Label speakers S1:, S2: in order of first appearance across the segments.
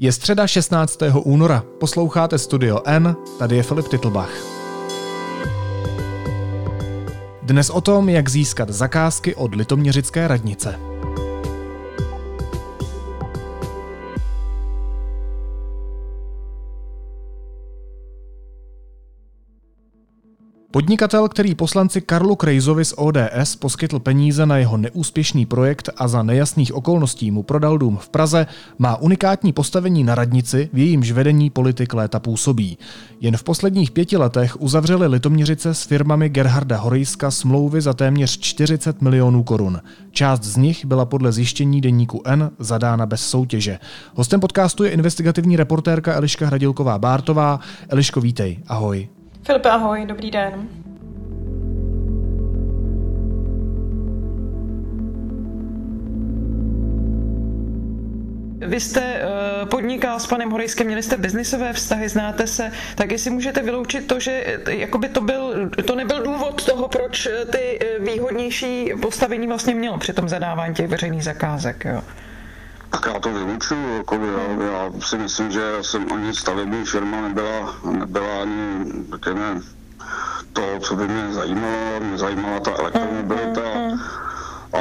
S1: Je středa 16. února. Posloucháte Studio N, tady je Filip Titlbach. Dnes o tom, jak získat zakázky od litoměřické radnice. Podnikatel, který poslanci Karlu Krejzovi z ODS poskytl peníze na jeho neúspěšný projekt a za nejasných okolností mu prodal dům v Praze, má unikátní postavení na radnici, v jejímž vedení politik léta působí. Jen v posledních pěti letech uzavřeli Litoměřice s firmami Gerharda Horejska smlouvy za téměř 40 milionů korun. Část z nich byla podle zjištění deníku N zadána bez soutěže. Hostem podcastu je investigativní reportérka Eliška Hradilková Bártová. Eliško, vítej, ahoj.
S2: Filipe, ahoj, dobrý den. Vy jste uh, podnikal s panem Horejskem, měli jste biznisové vztahy, znáte se, tak jestli můžete vyloučit to, že eh, jakoby to, byl, to nebyl důvod toho, proč eh, ty výhodnější postavení vlastně mělo při tom zadávání těch veřejných zakázek. Jo?
S3: Tak já to vylučuju, jako já, já si myslím, že jsem ani stavební firma nebyla, nebyla ani, řekněme, to, co by mě zajímalo, mě zajímala ta elektromobilita. A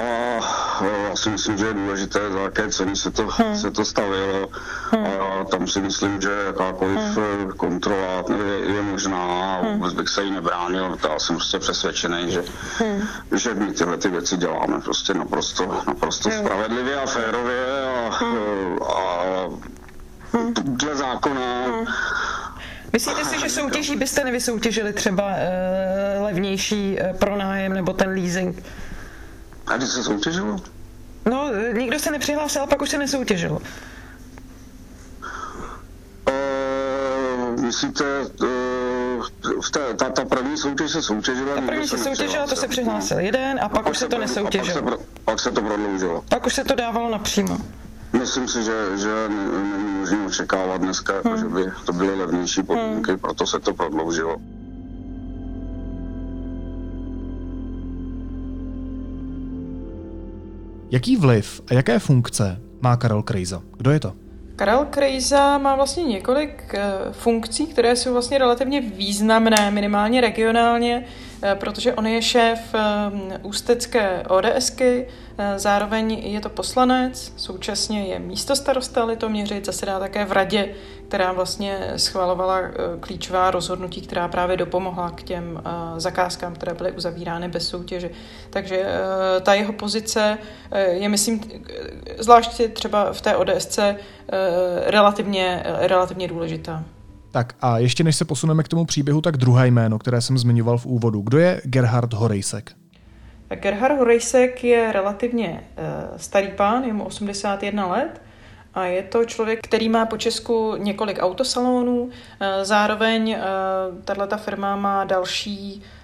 S3: já si myslím, že je důležité, za jaké ceny se to, se to stavilo. A tam si myslím, že jakákoliv kontrola je, je možná bych se jí nebránil. Já jsem prostě přesvědčený, že, že my tyhle ty věci děláme prostě naprosto, naprosto spravedlivě a férově a, a dle zákona.
S2: Myslíte si, že soutěží byste nevysoutěžili třeba uh, levnější uh, pronájem nebo ten leasing?
S3: A kdy se soutěžilo?
S2: No, nikdo se nepřihlásil, a pak už se nesoutěžilo.
S3: Uh, myslíte, uh, v té, ta, ta první soutěž se soutěžila?
S2: Ta první se soutěžila, to se přihlásil jeden a pak, pak už se to nesoutěžilo.
S3: Pak se, pak se to prodloužilo.
S2: Pak už se to dávalo napřímo.
S3: Myslím si, že, že není možné očekávat dneska, jako, hmm. že by to byly levnější podmínky, hmm. proto se to prodloužilo.
S1: Jaký vliv a jaké funkce má Karel Krejza? Kdo je to?
S2: Karel Krejza má vlastně několik eh, funkcí, které jsou vlastně relativně významné, minimálně regionálně, protože on je šéf eh, ústecké ODSky, zároveň je to poslanec, současně je místostarosta Litoměřic, zasedá také v radě, která vlastně schvalovala klíčová rozhodnutí, která právě dopomohla k těm zakázkám, které byly uzavírány bez soutěže. Takže ta jeho pozice je, myslím, zvláště třeba v té ODSce relativně, relativně důležitá.
S1: Tak a ještě než se posuneme k tomu příběhu, tak druhé jméno, které jsem zmiňoval v úvodu. Kdo je Gerhard Horejsek?
S2: Gerhard Horejsek je relativně uh, starý pán, je mu 81 let a je to člověk, který má po Česku několik autosalonů. Uh, zároveň uh, tato firma má další Eh,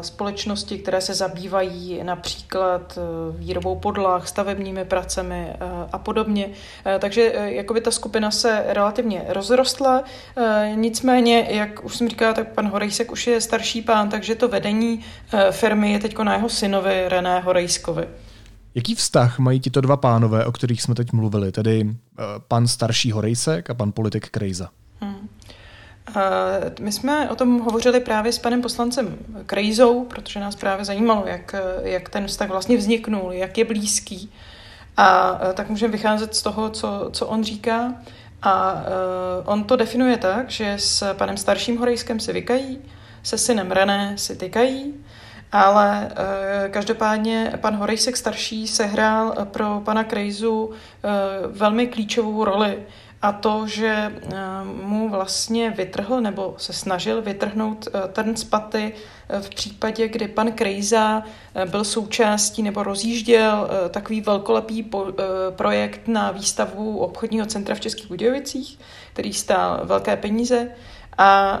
S2: společnosti, které se zabývají například eh, výrobou podlah, stavebními pracemi eh, a podobně. Takže jakoby ta skupina se relativně rozrostla, nicméně, jak už jsem říkala, tak pan Horejsek už je starší pán, takže to vedení firmy je teď na jeho synovi René Horejskovi.
S1: Jaký vztah mají tito dva pánové, o kterých jsme teď mluvili, tedy pan starší Horejsek a pan politik Krejza? Hmm.
S2: My jsme o tom hovořili právě s panem poslancem Krejzou, protože nás právě zajímalo, jak, jak ten vztah vlastně vzniknul, jak je blízký. A tak můžeme vycházet z toho, co, co on říká. A on to definuje tak, že s panem starším Horejskem se vykají, se synem René si tykají, ale každopádně pan Horejsek starší sehrál pro pana Krejzu velmi klíčovou roli a to, že eh, mu vlastně vytrhl nebo se snažil vytrhnout eh, ten z paty eh, v případě, kdy pan Krejza byl součástí nebo rozjížděl takový velkolepý projekt na výstavu obchodního centra v Českých Budějovicích, který stál velké peníze. A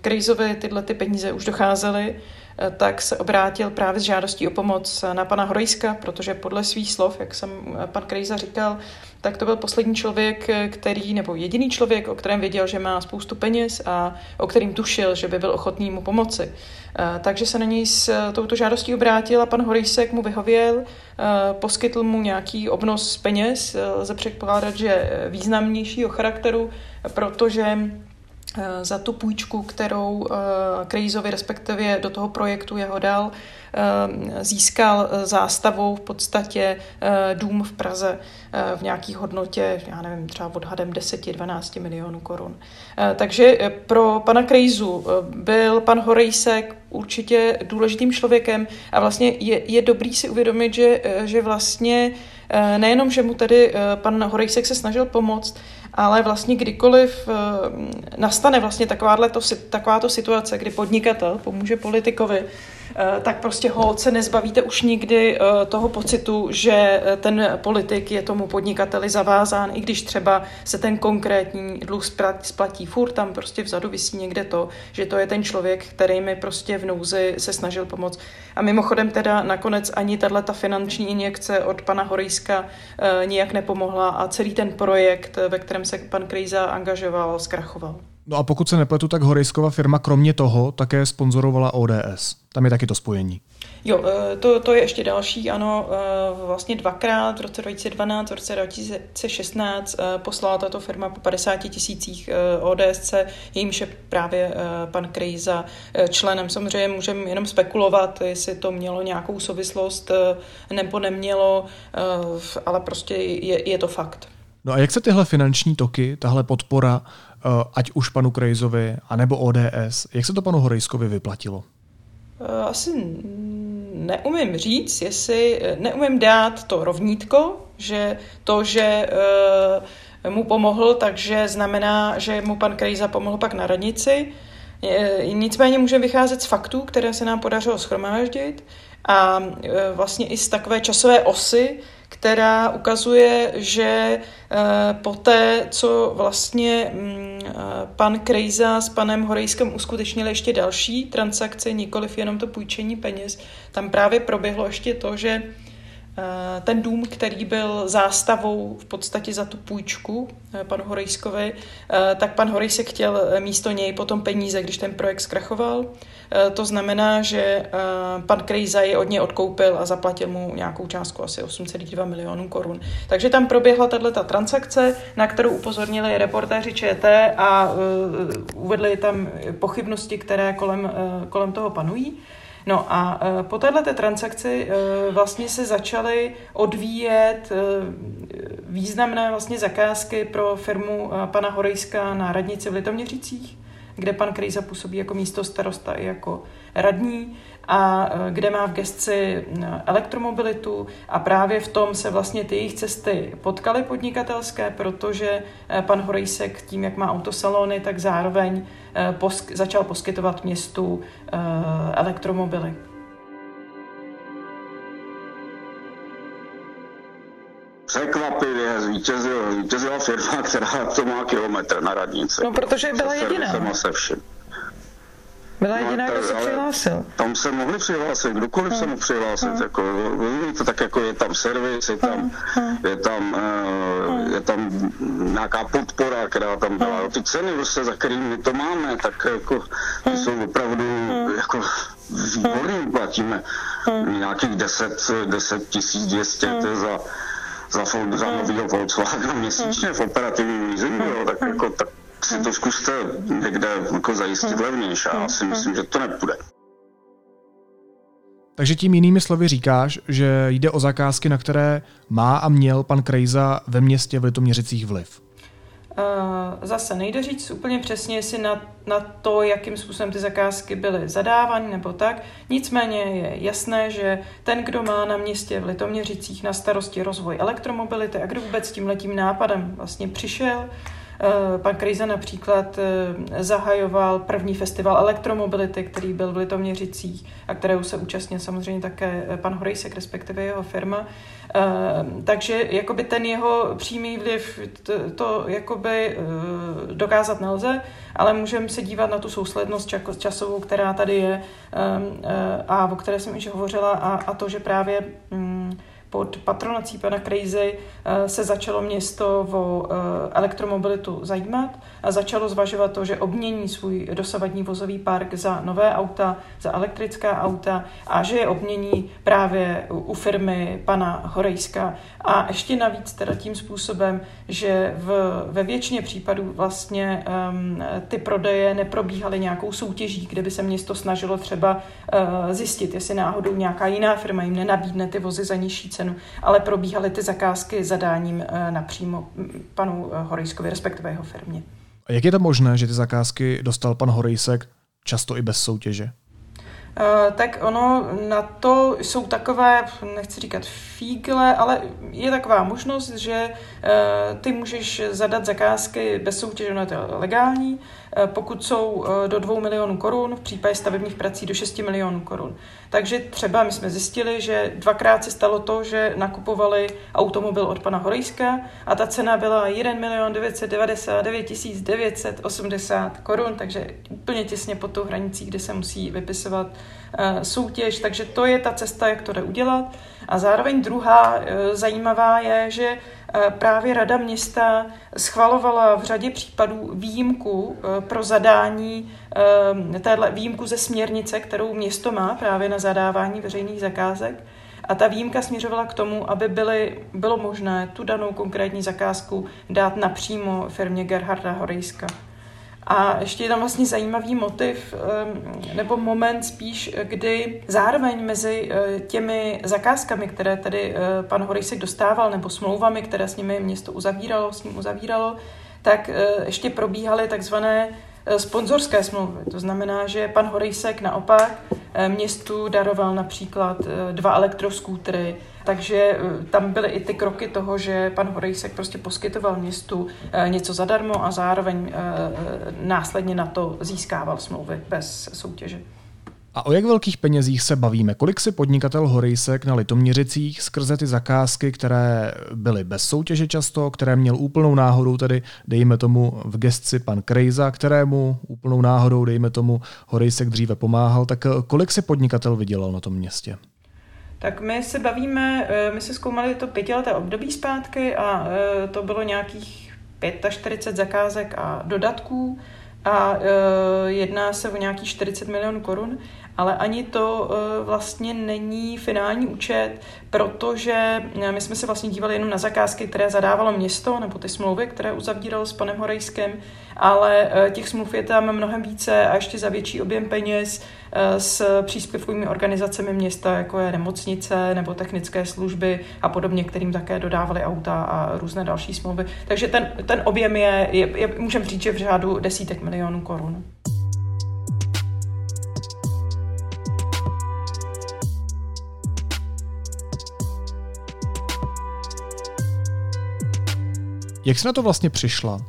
S2: Krejzovi tyhle ty peníze už docházely tak se obrátil právě s žádostí o pomoc na pana Horejska, protože podle svých slov, jak jsem pan Krejza říkal, tak to byl poslední člověk, který, nebo jediný člověk, o kterém věděl, že má spoustu peněz a o kterým tušil, že by byl ochotný mu pomoci. Takže se na něj s touto žádostí obrátil a pan Horejsek mu vyhověl, poskytl mu nějaký obnos peněz, lze předpokládat, že významnějšího charakteru, protože Eh, za tu půjčku, kterou eh, Krejzovi respektive do toho projektu jeho dal, eh, získal zástavou v podstatě dům v Praze v nějaký hodnotě, já nevím, třeba odhadem 10-12 milionů korun. Takže pro pana Krejzu byl pan Horejsek určitě důležitým člověkem a vlastně je, je dobrý si uvědomit, že, že vlastně nejenom, že mu tedy pan Horejsek se snažil pomoct, ale vlastně kdykoliv eh, nastane vlastně takováto, takováto situace, kdy podnikatel pomůže politikovi, tak prostě ho se nezbavíte už nikdy eh, toho pocitu, že eh, ten politik je tomu podnikateli zavázán, i když třeba se ten konkrétní dluh splatí. Furt tam prostě vzadu visí někde to, že to je ten člověk, který mi prostě v nouzi se snažil pomoct. A mimochodem teda nakonec ani tahle ta finanční injekce od pana Horejska nijak nepomohla a celý ten projekt, ve kterém se pan Krejza angažoval, zkrachoval.
S1: No a pokud se nepletu, tak Horejskova firma kromě toho také sponzorovala ODS. Tam je taky to spojení.
S2: Jo, eh, to, to je ještě další, ano, eh, vlastně dvakrát v roce 2012, v roce 2016 eh, poslala tato firma po 50 tisících ODSC, jejímž je právě pan Krejza členem. Samozřejmě můžeme jenom spekulovat, jestli to mělo nějakou souvislost nebo nemělo, ale prostě je, je to fakt.
S1: No a jak se tyhle finanční toky, tahle podpora, ať už panu Krejzovi, anebo ODS, jak se to panu Horejskovi vyplatilo?
S2: Eh, asi neumím říct, jestli eh, neumím dát to rovnítko, že to, že eh, mu pomohl, takže znamená, že mu pan Krejza pomohl pak na radnici. Nicméně může vycházet z faktů, které se nám podařilo schromáždit a vlastně i z takové časové osy, která ukazuje, že eh, po té, co vlastně mm, eh, pan Krejza s panem Horejskem uskutečnili ještě další transakce, nikoliv jenom to půjčení peněz, tam právě proběhlo ještě to, že ten dům, který byl zástavou v podstatě za tu půjčku eh, panu Horejskovi, eh, tak pan Horejsek chtěl místo něj potom peníze, když ten projekt zkrachoval. To znamená, že pan Krejza je od něj odkoupil a zaplatil mu nějakou částku, asi 8,2 milionů korun. Takže tam proběhla tato transakce, na kterou upozornili reportéři ČT a uvedli tam pochybnosti, které kolem, kolem toho panují. No a e, po této transakci e, vlastně se začaly odvíjet e, významné vlastně zakázky pro firmu pana Horejska na radnici v Litoměřicích, kde pan Krejza působí jako místo starosta i jako radní a kde má v gestci elektromobilitu a právě v tom se vlastně ty jejich cesty potkaly podnikatelské, protože pan Horejsek tím, jak má autosalony, tak zároveň posk- začal poskytovat městu elektromobily.
S3: Překvapivě zvítězila, zvítězila firma, která to má kilometr na radnici.
S2: No, protože byla jediná.
S3: Se vším.
S2: Byla no, jediná, kdo se přihlásil.
S3: Tam se mohli přihlásit, kdokoliv se mohl přihlásit. Hmm. Jako, to tak jako je tam servis, je tam, hmm. je tam, uh, je tam nějaká podpora, která tam byla. Ty ceny, prostě, za kterými to máme, tak jako, ty jsou opravdu jako výborný, platíme nějakých 10, 10 200 za, za, za novýho Volkswagen měsíčně v operativním leasingu, tak jako tak si to zkuste někde jako zajistit levnější. Já si myslím, že to nepůjde.
S1: Takže tím jinými slovy říkáš, že jde o zakázky, na které má a měl pan Krejza ve městě v Litoměřicích vliv.
S2: Uh, zase nejde říct úplně přesně, jestli na, na to, jakým způsobem ty zakázky byly zadávány nebo tak. Nicméně je jasné, že ten, kdo má na městě v Litoměřicích na starosti rozvoj elektromobility a kdo vůbec tím letím nápadem vlastně přišel, Pan Krejza například zahajoval první festival elektromobility, který byl v Litoměřicích a kterého se účastnil samozřejmě také pan Horejsek, respektive jeho firma. Takže jakoby ten jeho přímý vliv to, to jakoby dokázat nelze, ale můžeme se dívat na tu souslednost časovou, která tady je a o které jsem již hovořila a, a to, že právě mm, pod patronací pana Crazy eh, se začalo město o eh, elektromobilitu zajímat a začalo zvažovat to, že obmění svůj dosavadní vozový park za nové auta, za elektrická auta a že je obmění právě u firmy pana Horejska. A ještě navíc teda tím způsobem, že v, ve většině případů vlastně um, ty prodeje neprobíhaly nějakou soutěží, kde by se město snažilo třeba uh, zjistit, jestli náhodou nějaká jiná firma jim nenabídne ty vozy za nižší cenu, ale probíhaly ty zakázky zadáním uh, napřímo panu Horejskovi, respektive jeho firmě.
S1: A jak je to možné, že ty zakázky dostal pan Horejsek často i bez soutěže?
S2: Uh, tak ono na to jsou takové, nechci říkat fígle, ale je taková možnost, že ty můžeš zadat zakázky bez soutěže, no to je legální, uh, pokud jsou do 2 milionů korun, v případě stavebních prací do 6 milionů korun. Takže třeba my jsme zjistili, že dvakrát se stalo to, že nakupovali automobil od pana Horejska a ta cena byla 1 milion 999 980 korun, takže úplně těsně pod tou hranicí, kde se musí vypisovat uh, soutěž. Takže to je ta cesta, jak to jde udělat. A zároveň druhá uh, zajímavá je, že uh, právě Rada města schvalovala v řadě případů výjimku pro zadání téhle výjimku ze směrnice, kterou město má právě na zadávání veřejných zakázek. A ta výjimka směřovala k tomu, aby byly, bylo možné tu danou konkrétní zakázku dát napřímo firmě Gerharda Horejska. A ještě je tam vlastně zajímavý motiv, nebo moment spíš, kdy zároveň mezi eh, těmi zakázkami, které tady eh, pan Horejsek dostával, nebo smlouvami, které s nimi město uzavíralo, s ním uzavíralo, tak eh, ještě probíhaly takzvané sponzorské smlouvy. To znamená, že pan Horejsek naopak eh, městu daroval například eh, dva elektroskútry, takže tam byly i ty kroky toho, že pan Horejsek prostě poskytoval městu něco zadarmo a zároveň následně na to získával smlouvy bez soutěže.
S1: A o jak velkých penězích se bavíme? Kolik si podnikatel Horejsek na Litoměřicích skrze ty zakázky, které byly bez soutěže často, které měl úplnou náhodou, tedy dejme tomu v gestci pan Krejza, kterému úplnou náhodou, dejme tomu, Horejsek dříve pomáhal, tak kolik si podnikatel vydělal na tom městě?
S2: Tak my se bavíme, eh, my se zkoumali to pětileté období zpátky a eh, to bylo nějakých 45 zakázek a dodatků a e, jedná se o nějakých 40 milionů korun, ale ani to e, vlastně není finální účet, protože e, my jsme se vlastně dívali jenom na zakázky, které zadávalo město, nebo ty smlouvy, které uzavíralo s panem Horejskem, ale těch smluv je tam mnohem více a ještě za větší objem peněz s příspěvkovými organizacemi města, jako je nemocnice nebo technické služby a podobně, kterým také dodávali auta a různé další smlouvy. Takže ten, ten objem je, je, je můžeme říct, že v řádu desítek milionů korun.
S1: Jak jsi na to vlastně přišla?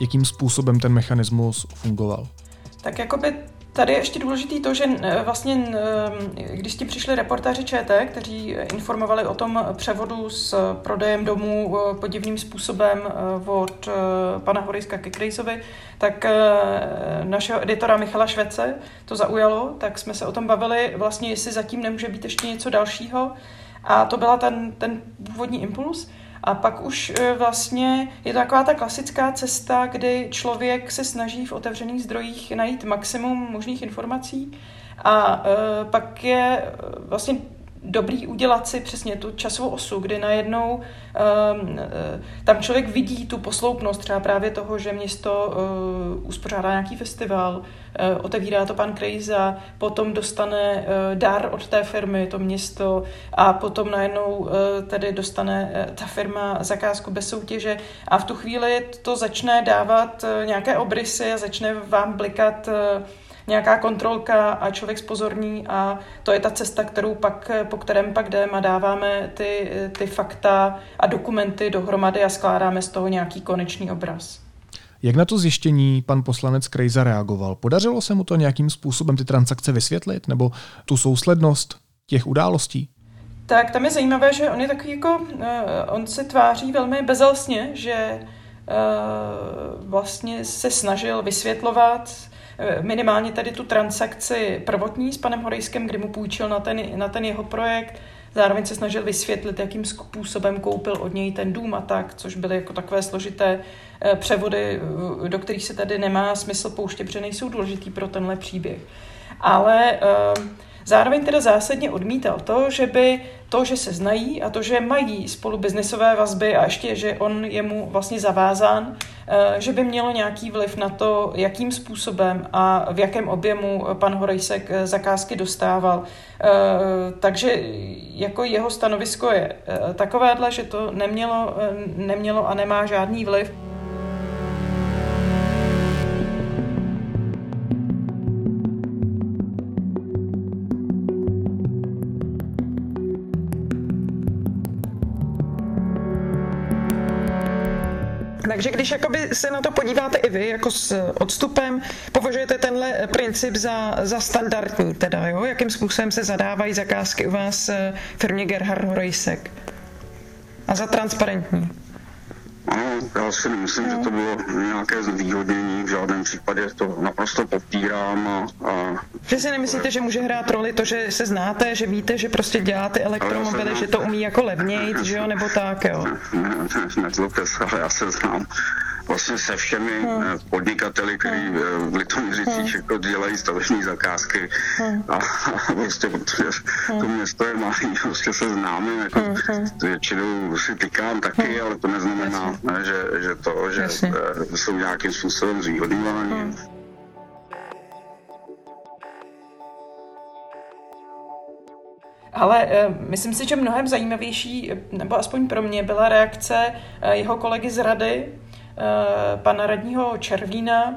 S1: Jakým způsobem ten mechanismus fungoval?
S2: Tak jakoby Tady je ještě důležitý to, že eh, vlastně, eh, když ti přišli reportáři ČT, kteří informovali o tom převodu s prodejem domů eh, podivným způsobem od pana Horiska ke Krejsovi, tak našeho editora Michala Švece to zaujalo, tak jsme se o tom bavili, vlastně jestli zatím nemůže být ještě něco dalšího. A to byla ten, ten původní impuls. A pak už e, vlastně je to taková ta klasická cesta, kdy člověk se snaží v otevřených zdrojích najít maximum možných informací. A e, pak je e, vlastně dobrý udělat si přesně tu časovou osu, kdy najednou um, tam člověk vidí tu posloupnost třeba právě toho, že město uh, uspořádá nějaký festival, uh, otevírá to pan Krejza, potom dostane uh, dar od té firmy, to město, a potom najednou uh, tedy dostane uh, ta firma zakázku bez soutěže. A v tu chvíli to začne dávat uh, nějaké obrysy a začne vám blikat uh, nějaká kontrolka a člověk spozorní a to je ta cesta, kterou pak, po kterém pak jdeme a dáváme ty, ty fakta a dokumenty dohromady a skládáme z toho nějaký konečný obraz.
S1: Jak na to zjištění pan poslanec Krejza reagoval? Podařilo se mu to nějakým způsobem ty transakce vysvětlit nebo tu souslednost těch událostí?
S2: Tak tam je zajímavé, že on je takový jako, uh, on se tváří velmi bezelstně, že uh, vlastně se snažil vysvětlovat minimálně tady tu transakci prvotní s panem Horejskem, kdy mu půjčil na ten, na ten jeho projekt, Zároveň se snažil vysvětlit, jakým způsobem koupil od něj ten dům a tak, což byly jako takové složité převody, do kterých se tady nemá smysl pouštět, protože nejsou důležitý pro tenhle příběh. Ale uh, Zároveň teda zásadně odmítal to, že by to, že se znají a to, že mají spolu biznesové vazby a ještě, že on je mu vlastně zavázán, eh, že by mělo nějaký vliv na to, jakým způsobem a v jakém objemu pan Horejsek eh, zakázky dostával. Eh, takže jako jeho stanovisko je takovéhle, že to nemělo, nemělo a nemá žádný vliv. Takže když jakoby se na to podíváte i vy, jako s odstupem, považujete tenhle princip za, za standardní, teda, jo? Jakým způsobem se zadávají zakázky u vás eh, firmě Gerhard Horejsek? A za transparentní?
S3: Ano, já si nemyslím, že to bylo nějaké zvýhodnění, v žádném případě to naprosto popírám. A, a...
S2: Že si nemyslíte, že může hrát roli to, že se znáte, že víte, že prostě děláte elektromobily, že to umí jako levnějc, že jo, nebo tak, jo?
S3: Ne, ne, ne, ale já se znám vlastně se všemi hmm. Eh, podnikateli, kteří hmm. Eh, v Litoměřicích hmm. jako dělají stavební zakázky hmm. a, a prostě protože hmm. to město je malý, prostě se známe, jako hmm. většinou si tykám taky, hmm. ale to neznamená, ne, že, že to, že Jasně. Eh, jsou nějakým způsobem zvýhodňováni. Hmm.
S2: Ale myslím si, že mnohem zajímavější, nebo aspoň pro mě, byla reakce jeho kolegy z rady, pana radního Červína,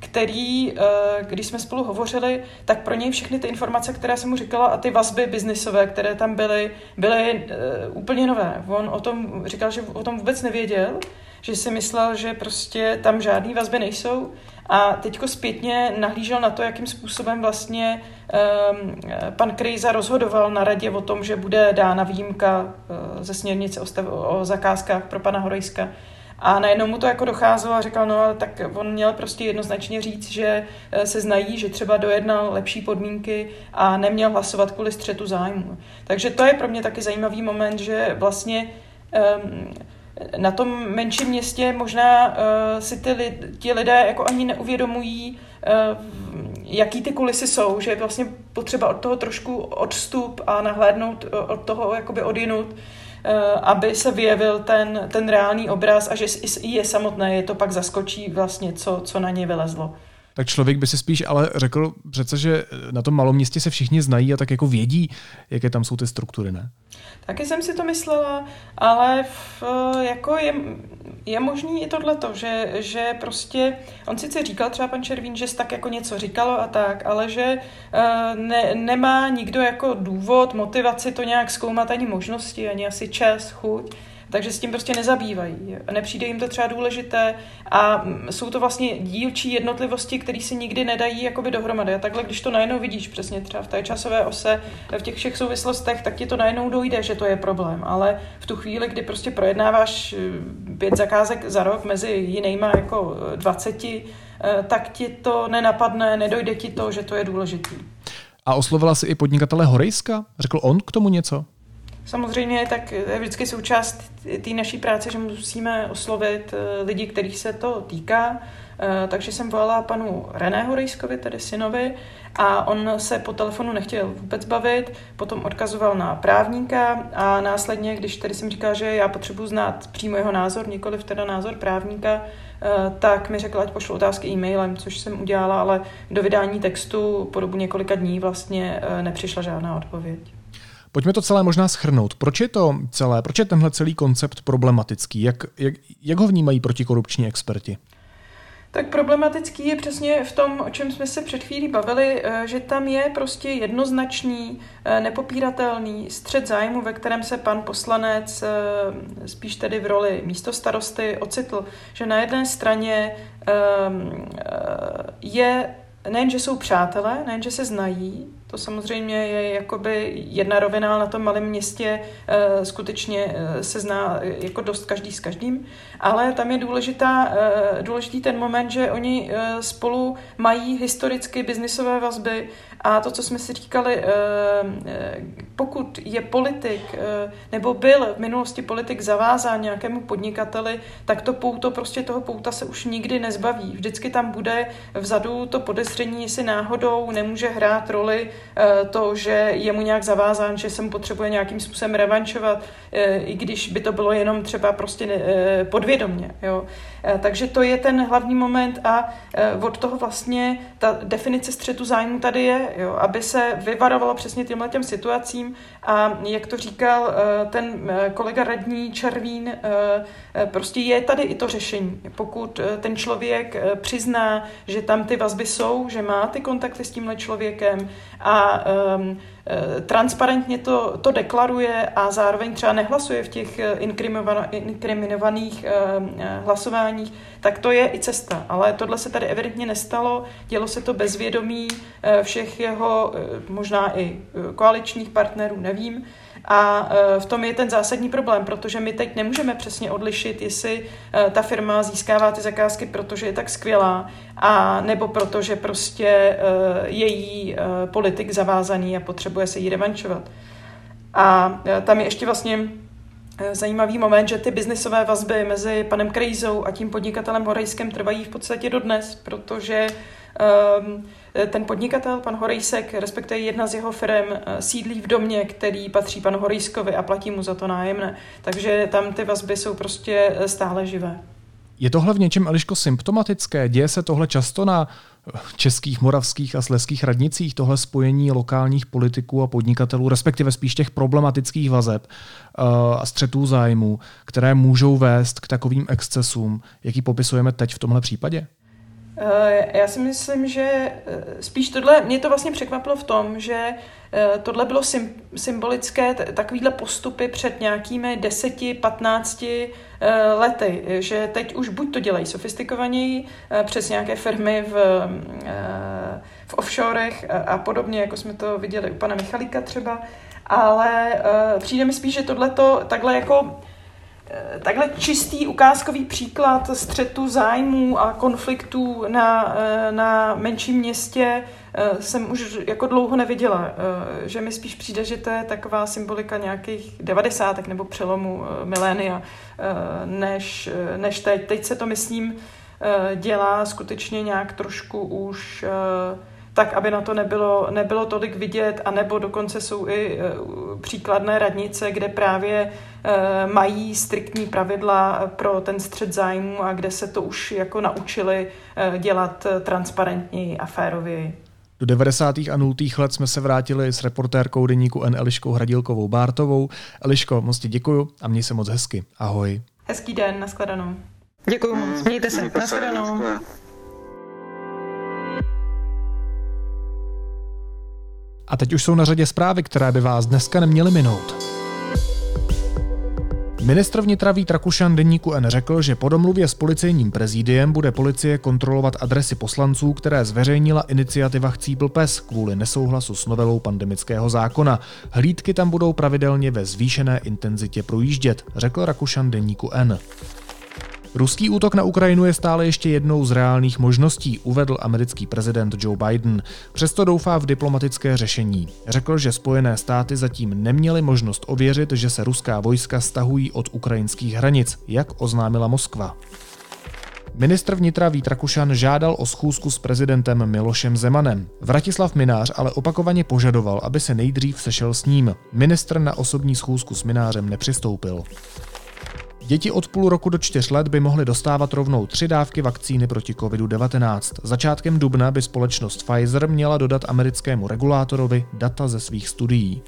S2: který, eh, když jsme spolu hovořili, tak pro něj všechny ty informace, které jsem mu říkala a ty vazby biznisové, které tam byly, byly eh, úplně nové. On o tom říkal, že o tom vůbec nevěděl, že si myslel, že prostě tam žádné vazby nejsou a teďko zpětně nahlížel na to, jakým způsobem vlastně um, pan Krejza rozhodoval na radě o tom, že bude dána výjimka ze směrnice o zakázkách pro pana Horejska. A najednou mu to jako docházelo a říkal, no ale tak on měl prostě jednoznačně říct, že eh, se znají, že třeba dojednal lepší podmínky a neměl hlasovat kvůli střetu zájmu. Takže to je pro mě taky zajímavý moment, že vlastně um, na tom menším městě možná uh, si ty, li, ti lidé jako ani neuvědomují, uh, jaký ty kulisy jsou, že je vlastně potřeba od toho trošku odstup a nahlédnout od toho jakoby odjinut, Eh, aby se vyjevil ten, ten reálný obraz a že je samotné je to pak zaskočí vlastně, co, co na něj vylezlo
S1: tak člověk by si spíš ale řekl přece, že na tom malom městě se všichni znají a tak jako vědí, jaké tam jsou ty struktury, ne?
S2: Taky jsem si to myslela, ale v, jako je, je možný i tohleto, že, že prostě, on sice říkal třeba pan Červín, že tak jako něco říkalo a tak, ale že uh, ne, nemá nikdo jako důvod, motivaci to nějak zkoumat ani možnosti, ani asi čas, chuť takže s tím prostě nezabývají. Nepřijde jim to třeba důležité a jsou to vlastně dílčí jednotlivosti, které si nikdy nedají jakoby dohromady. A takhle, když to najednou vidíš přesně třeba v té časové ose, v těch všech souvislostech, tak ti to najednou dojde, že to je problém. Ale v tu chvíli, kdy prostě projednáváš eh, pět zakázek za rok mezi jinýma jako 20, eh, eh, tak ti to nenapadne, nedojde ti to, že to je důležitý.
S1: A oslovila si i podnikatele Horejska? Řekl on k tomu něco?
S2: Samozřejmě tak je vždycky součást té naší práce, že musíme oslovit eh, lidi, kterých se to týká. Eh, takže jsem volala panu René Horejskovi, tedy synovi, a on se po telefonu nechtěl vůbec bavit, potom odkazoval na právníka a následně, když tedy jsem říkal, že já potřebuji znát přímo jeho názor, nikoliv teda názor právníka, eh, tak mi řekl, ať pošlu otázky e-mailem, což jsem udělala, ale do vydání textu po dobu několika dní vlastně nepřišla žádná odpověď.
S1: Pojďme to celé možná schrnout. Proč je to celé, proč je tenhle celý koncept problematický? Jak, jak, jak ho vnímají protikorupční experti?
S2: Tak problematický je přesně v tom, o čem jsme se před chvílí bavili, eh, že tam je prostě jednoznačný, eh, nepopíratelný střed zájmu, ve kterém se pan poslanec eh, spíš tedy v roli místo starosty ocitl, že na jedné straně ehm, je nejen, že jsou přátelé, nejen, že se znají, to samozřejmě je jakoby jedna rovina, na tom malém městě uh, skutečně uh, se zná jako dost každý s každým, ale tam je důležitá, důležitý ten moment, že oni spolu mají historicky biznisové vazby a to, co jsme si říkali, pokud je politik nebo byl v minulosti politik zavázán nějakému podnikateli, tak to pouto prostě toho pouta se už nikdy nezbaví. Vždycky tam bude vzadu to podezření, jestli náhodou nemůže hrát roli Eh, to, že je mu nějak zavázán, že se mu potřebuje nějakým způsobem revančovat, eh, i když by to bylo jenom třeba prostě eh, podvědomně. Jo. Takže to je ten hlavní moment a od toho vlastně ta definice střetu zájmu tady je, jo, aby se vyvarovalo přesně těmhle těm situacím a jak to říkal ten kolega radní Červín, prostě je tady i to řešení. Pokud ten člověk přizná, že tam ty vazby jsou, že má ty kontakty s tímhle člověkem a um, transparentně to, to deklaruje a zároveň třeba nehlasuje v těch eh, inkriminovaných um, hlasováních, tak to je i cesta. Ale tohle se tady evidentně nestalo, dělo se to bez vědomí všech jeho, možná i koaličních partnerů, nevím. A e, v tom je ten zásadní problém, protože my teď nemůžeme přesně odlišit, jestli e, ta firma získává ty zakázky, protože je tak skvělá, a nebo protože prostě e, její politik zavázaný a potřebuje se jí revančovat. A tam je ještě vlastně zajímavý moment, že ty biznisové vazby mezi panem Krejzou a tím podnikatelem Horejskem trvají v podstatě dodnes, protože ten podnikatel, pan Horejsek, respektive jedna z jeho firm, eh, sídlí v domě, který patří panu Horejskovi a platí mu za to nájemné. Takže tam ty vazby jsou prostě eh, stále živé.
S1: Je tohle v něčem, Eliško, symptomatické? Děje se tohle často na eh, českých, moravských a sleských radnicích, tohle spojení lokálních politiků a podnikatelů, respektive spíš těch problematických vazeb a střetů zájmů, které můžou vést k takovým excesům, jaký popisujeme teď v tomhle případě?
S2: Eh, já si myslím, že eh, spíš tohle, mě to vlastně překvapilo v tom, že eh, tohle bylo symbolické, takovýhle postupy před nějakými deseti, patnácti lety, že teď už buď to dělají sofistikovaněji přes nějaké firmy v, v offshorech a podobně, jako jsme to viděli u pana Michalíka třeba, ale přijde mi spíš, že tohle takhle jako takhle čistý ukázkový příklad střetu zájmů a konfliktů na, eh, na menším městě eh, jsem už jako dlouho neviděla. Že mi spíš přijde, že to je taková symbolika nějakých devadesátek nebo přelomu milénia, než, než teď. Teď se to, myslím, dělá skutečně nějak trošku už tak aby na to nebylo, nebylo tolik vidět, a nebo dokonce jsou i e, příkladné radnice, kde právě e, mají striktní pravidla pro ten střed zájmu a kde se to už jako naučili dělat transparentněji a férověji.
S1: Do 90. a 0. let jsme se vrátili s reportérkou deníku N. Eliškou Hradilkovou Bártovou. Eliško, moc ti děkuju a měj se moc hezky. Ahoj.
S2: Hezký den, nashledanou.
S4: Děkuji moc, mějte se, nashledanou.
S1: A teď už jsou na řadě zprávy, které by vás dneska neměly minout. Ministr vnitra Vít Rakušan denníku N řekl, že po domluvě s policejním prezídiem bude policie kontrolovat adresy poslanců, které zveřejnila iniciativa Chcípl pes kvůli nesouhlasu s novelou pandemického zákona. Hlídky tam budou pravidelně ve zvýšené intenzitě projíždět, řekl Rakušan denníku N. Ruský útok na Ukrajinu je stále ještě jednou z reálných možností, uvedl americký prezident Joe Biden. Přesto doufá v diplomatické řešení. Řekl, že Spojené státy zatím neměly možnost ověřit, že se ruská vojska stahují od ukrajinských hranic, jak oznámila Moskva. Ministr vnitra Vít Rakušan žádal o schůzku s prezidentem Milošem Zemanem. Vratislav Minář ale opakovaně požadoval, aby se nejdřív sešel s ním. Ministr na osobní schůzku s Minářem nepřistoupil. Děti od půl roku do čtyř let by mohly dostávat rovnou tři dávky vakcíny proti COVID-19. Začátkem dubna by společnost Pfizer měla dodat americkému regulátorovi data ze svých studií.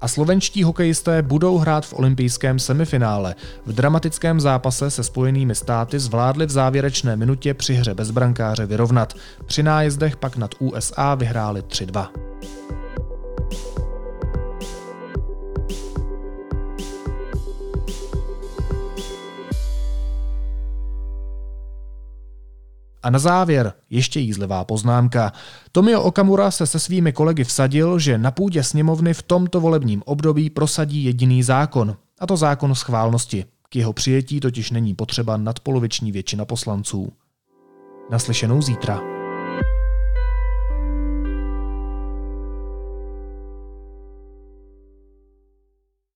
S1: A slovenští hokejisté budou hrát v olympijském semifinále. V dramatickém zápase se spojenými státy zvládli v závěrečné minutě při hře bez brankáře vyrovnat. Při nájezdech pak nad USA vyhráli 3-2. A na závěr ještě jízlivá poznámka. Tomio Okamura se se svými kolegy vsadil, že na půdě sněmovny v tomto volebním období prosadí jediný zákon, a to zákon schválnosti. K jeho přijetí totiž není potřeba nadpoloviční většina poslanců. Naslyšenou zítra.